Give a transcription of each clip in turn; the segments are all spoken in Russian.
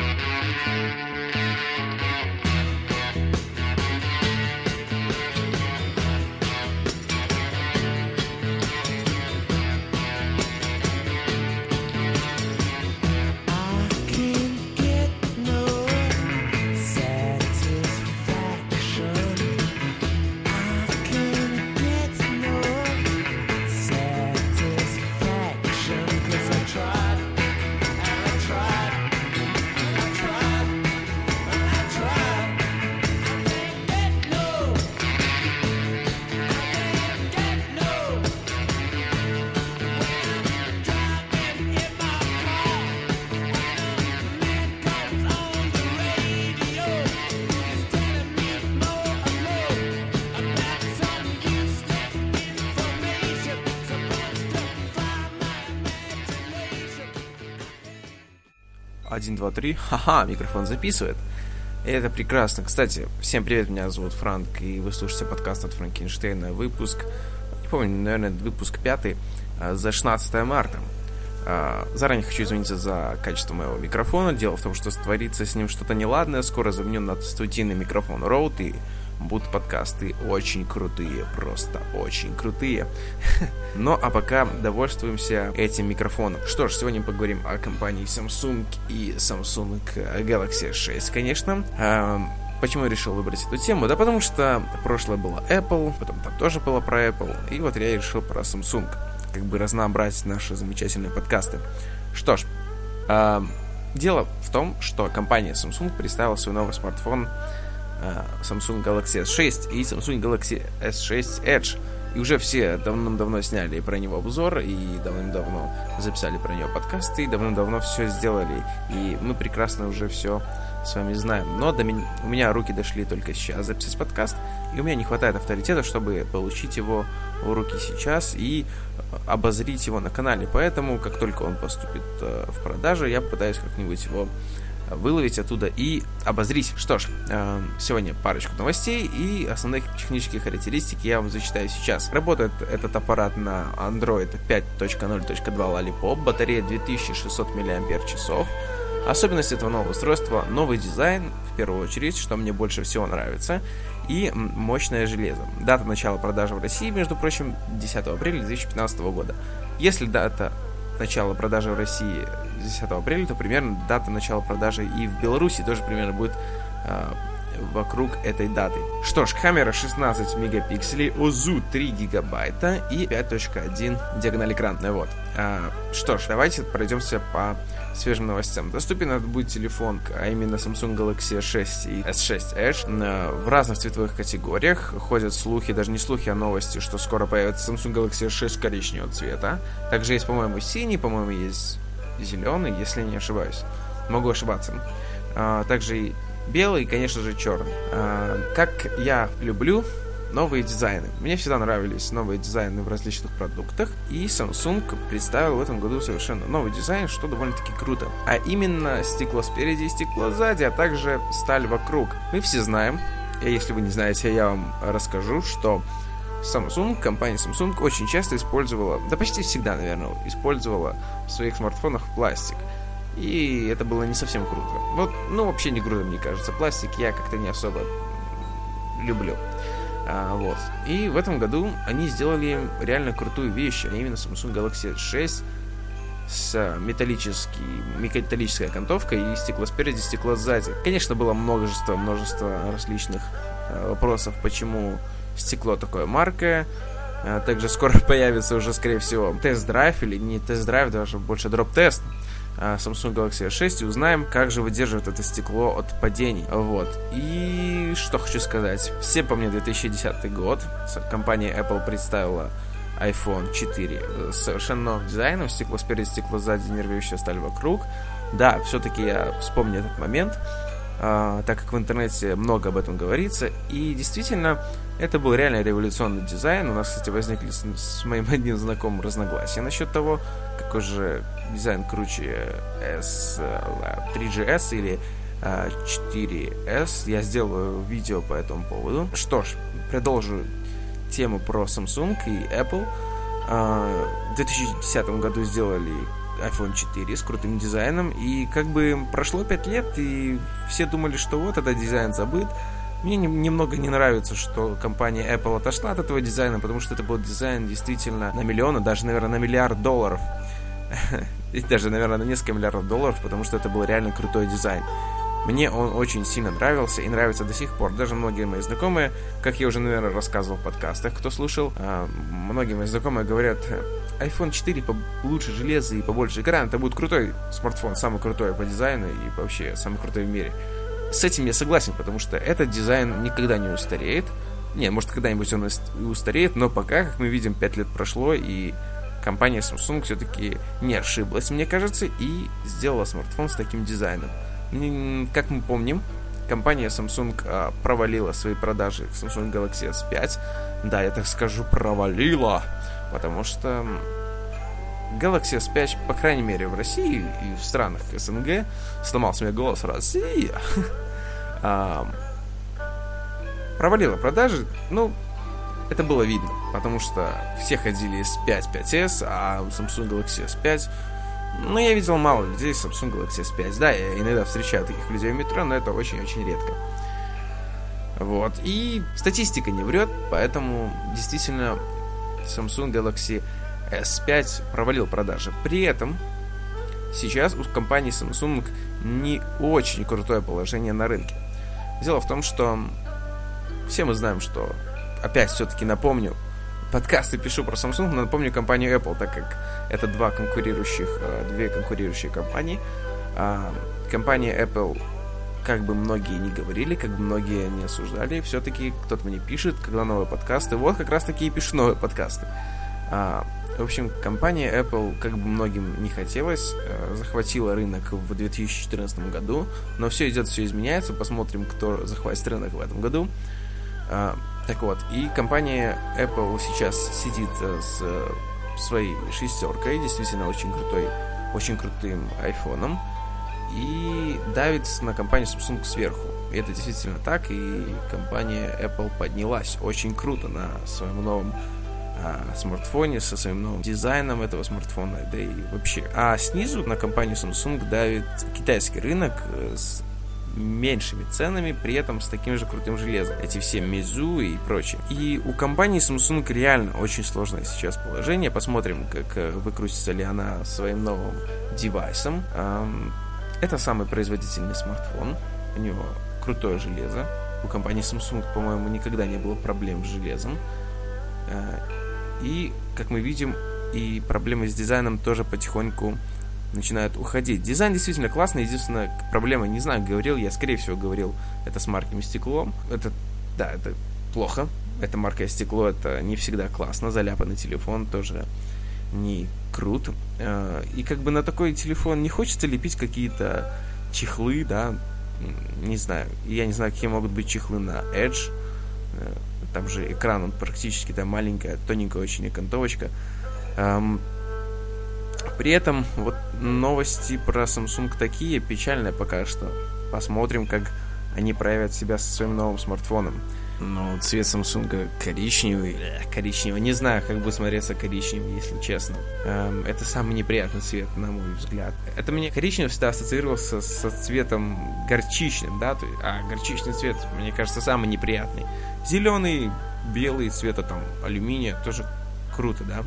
Música 1, 2, 3. Ха-ха, микрофон записывает. Это прекрасно. Кстати, всем привет, меня зовут Франк, и вы слушаете подкаст от Франкенштейна. Выпуск, не помню, наверное, выпуск пятый, а, за 16 марта. А, заранее хочу извиниться за качество моего микрофона. Дело в том, что творится с ним что-то неладное. Скоро заменю на студийный микрофон Rode, и будут подкасты очень крутые, просто очень крутые. Ну, а пока довольствуемся этим микрофоном. Что ж, сегодня поговорим о компании Samsung и Samsung Galaxy 6, конечно. Почему я решил выбрать эту тему? Да потому что прошлое было Apple, потом там тоже было про Apple, и вот я решил про Samsung, как бы разнообразить наши замечательные подкасты. Что ж, э, дело в том, что компания Samsung представила свой новый смартфон Samsung Galaxy S6 и Samsung Galaxy S6 Edge. И уже все давным-давно сняли про него обзор, и давным-давно записали про него подкасты, и давным-давно все сделали. И мы прекрасно уже все с вами знаем. Но до меня, у меня руки дошли только сейчас записать подкаст, и у меня не хватает авторитета, чтобы получить его в руки сейчас и обозрить его на канале. Поэтому, как только он поступит э, в продажу, я попытаюсь как-нибудь его выловить оттуда и обозрить. Что ж, э, сегодня парочку новостей и основные технические характеристики я вам зачитаю сейчас. Работает этот аппарат на Android 5.0.2 Lollipop, батарея 2600 мАч. Особенность этого нового устройства – новый дизайн, в первую очередь, что мне больше всего нравится, и мощное железо. Дата начала продажи в России, между прочим, 10 апреля 2015 года. Если дата начала продажи в России 10 апреля, то примерно дата начала продажи и в Беларуси тоже примерно будет э, вокруг этой даты. Что ж, камера 16 мегапикселей, ОЗУ 3 гигабайта и 5.1 диагональ экранная. Вот. А, что ж, давайте пройдемся по свежим новостям. Доступен будет телефон, а именно Samsung Galaxy 6 и S6 Edge в разных цветовых категориях. Ходят слухи, даже не слухи, а новости, что скоро появится Samsung Galaxy 6 коричневого цвета. Также есть, по-моему, синий, по-моему, есть зеленый, если не ошибаюсь. Могу ошибаться. А, также и белый и, конечно же, черный. А, как я люблю новые дизайны. Мне всегда нравились новые дизайны в различных продуктах, и Samsung представил в этом году совершенно новый дизайн, что довольно-таки круто. А именно стекло спереди и стекло сзади, а также сталь вокруг. Мы все знаем, и если вы не знаете, я вам расскажу, что Samsung, компания Samsung очень часто использовала, да почти всегда, наверное, использовала в своих смартфонах пластик. И это было не совсем круто. Вот, ну, вообще не круто, мне кажется. Пластик я как-то не особо люблю. А, вот. И в этом году они сделали реально крутую вещь, а именно Samsung Galaxy 6 с металлической, металлической окантовкой и стекло спереди, стекло сзади. Конечно, было множество, множество различных э, вопросов, почему стекло такое маркое. А, также скоро появится уже, скорее всего, тест-драйв, или не тест-драйв, даже больше дроп-тест а, Samsung Galaxy S6 и узнаем, как же выдерживает это стекло от падений. Вот. И что хочу сказать. Все помнят 2010 год. Компания Apple представила iPhone 4 с совершенно новым дизайном. Стекло спереди, стекло сзади, нервирующая сталь вокруг. Да, все-таки я вспомню этот момент, так как в интернете много об этом говорится. И действительно, это был реально революционный дизайн. У нас, кстати, возникли с, с моим одним знакомым разногласия насчет того, какой же дизайн круче S, 3GS или 4S. Я сделаю видео по этому поводу. Что ж, продолжу тему про Samsung и Apple. В 2010 году сделали iPhone 4 с крутым дизайном, и как бы прошло 5 лет, и все думали, что вот этот дизайн забыт. Мне не, немного не нравится, что компания Apple отошла от этого дизайна, потому что это был дизайн действительно на миллионы, даже, наверное, на миллиард долларов. И даже, наверное, на несколько миллиардов долларов, потому что это был реально крутой дизайн. Мне он очень сильно нравился и нравится до сих пор. Даже многие мои знакомые, как я уже, наверное, рассказывал в подкастах, кто слушал, а, многие мои знакомые говорят, iPhone 4 лучше железа и побольше экрана, это будет крутой смартфон, самый крутой по дизайну и вообще самый крутой в мире. С этим я согласен, потому что этот дизайн никогда не устареет. Не, может, когда-нибудь он и устареет, но пока, как мы видим, 5 лет прошло, и компания Samsung все-таки не ошиблась, мне кажется, и сделала смартфон с таким дизайном. Как мы помним, компания Samsung а, провалила свои продажи Samsung Galaxy S5. Да, я так скажу, провалила, потому что Galaxy S5, по крайней мере, в России и в странах СНГ, сломался мне голос Россия, а, провалила продажи, ну, это было видно, потому что все ходили S5, 5s, а Samsung Galaxy S5 ну, я видел мало людей Samsung Galaxy S5. Да, я иногда встречаю таких людей в метро, но это очень-очень редко. Вот. И статистика не врет, поэтому действительно Samsung Galaxy S5 провалил продажи. При этом сейчас у компании Samsung не очень крутое положение на рынке. Дело в том, что все мы знаем, что, опять все-таки напомню, подкасты пишу про Samsung, но напомню компанию Apple, так как это два конкурирующих, э, две конкурирующие компании. А, компания Apple, как бы многие не говорили, как бы многие не осуждали, все-таки кто-то мне пишет, когда новые подкасты. Вот как раз таки и пишу новые подкасты. А, в общем, компания Apple, как бы многим не хотелось, э, захватила рынок в 2014 году, но все идет, все изменяется, посмотрим, кто захватит рынок в этом году. А, так вот, и компания Apple сейчас сидит э, с своей шестеркой, действительно очень крутой, очень крутым айфоном, и давит на компанию Samsung сверху. И это действительно так, и компания Apple поднялась очень круто на своем новом а, смартфоне, со своим новым дизайном этого смартфона, да и вообще. А снизу на компанию Samsung давит китайский рынок э, с меньшими ценами, при этом с таким же крутым железом. Эти все Mizu и прочее. И у компании Samsung реально очень сложное сейчас положение. Посмотрим, как э, выкрутится ли она своим новым девайсом. Это самый производительный смартфон. У него крутое железо. У компании Samsung, по-моему, никогда не было проблем с железом. Э, и, как мы видим, и проблемы с дизайном тоже потихоньку начинают уходить. Дизайн действительно классный, единственная проблема, не знаю, говорил я, скорее всего, говорил, это с марками стеклом. Это, да, это плохо. Это марка стекло, это не всегда классно. Заляпанный телефон тоже не крут. Э, и как бы на такой телефон не хочется лепить какие-то чехлы, да, не знаю. Я не знаю, какие могут быть чехлы на Edge. Э, там же экран, он практически там маленькая, тоненькая очень окантовочка. Эм, при этом вот новости про Samsung такие печальные пока что. Посмотрим, как они проявят себя со своим новым смартфоном. Но цвет Samsung коричневый. Коричневый. Не знаю, как будет смотреться коричневый, если честно. Эм, это самый неприятный цвет, на мой взгляд. Это мне коричневый всегда ассоциировался со цветом горчичным, да? А горчичный цвет, мне кажется, самый неприятный. Зеленый, белый, цвета там алюминия тоже круто, да?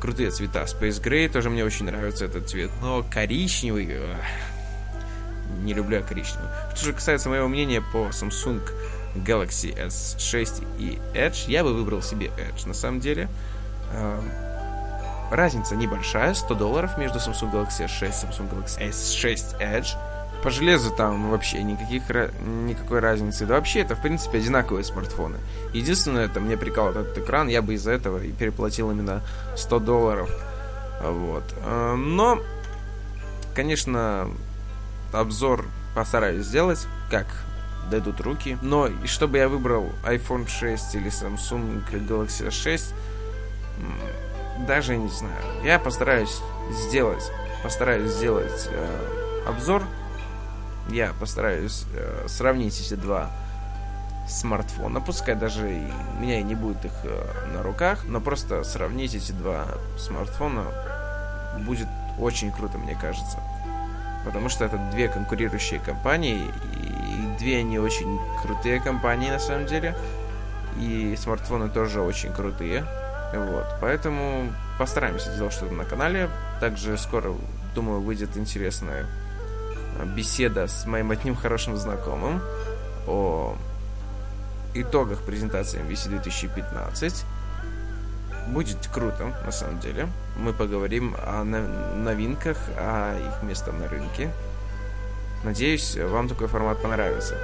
крутые цвета. Space Gray тоже мне очень нравится этот цвет. Но коричневый... Не люблю я коричневый. Что же касается моего мнения по Samsung Galaxy S6 и Edge, я бы выбрал себе Edge, на самом деле. Эм, разница небольшая, 100 долларов между Samsung Galaxy S6 и Samsung Galaxy S6 Edge. По железу там вообще никаких, никакой разницы. Да вообще это, в принципе, одинаковые смартфоны. Единственное, это мне прикалывает этот экран, я бы из-за этого и переплатил именно 100 долларов. Вот. Э, но, конечно, обзор постараюсь сделать, как дойдут руки. Но чтобы я выбрал iPhone 6 или Samsung Galaxy S6, даже не знаю. Я постараюсь сделать, постараюсь сделать э, обзор я постараюсь э, сравнить эти два смартфона, пускай даже и, у меня и не будет их э, на руках, но просто сравнить эти два смартфона будет очень круто, мне кажется. Потому что это две конкурирующие компании, две они очень крутые компании на самом деле. И смартфоны тоже очень крутые. Вот. Поэтому постараемся сделать что-то на канале. Также скоро, думаю, выйдет интересная беседа с моим одним хорошим знакомым о итогах презентации MVC 2015. Будет круто, на самом деле. Мы поговорим о новинках, о их месте на рынке. Надеюсь, вам такой формат понравится.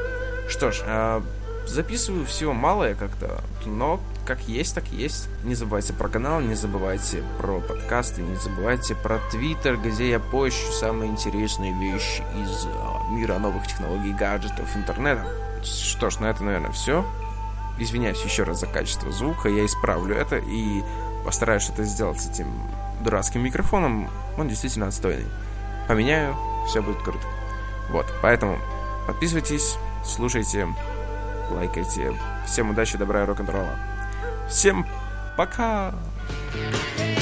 Что ж, а, записываю всего малое как-то, но как есть, так есть. Не забывайте про канал, не забывайте про подкасты, не забывайте про Твиттер, где я пощу самые интересные вещи из а, мира новых технологий, гаджетов, интернета. Что ж, на это, наверное, все. Извиняюсь еще раз за качество звука, я исправлю это и постараюсь что-то сделать с этим дурацким микрофоном. Он действительно отстойный. Поменяю, все будет круто. Вот, поэтому подписывайтесь, слушайте, лайкайте. Всем удачи, добра и рок-н-ролла. Всем пока! you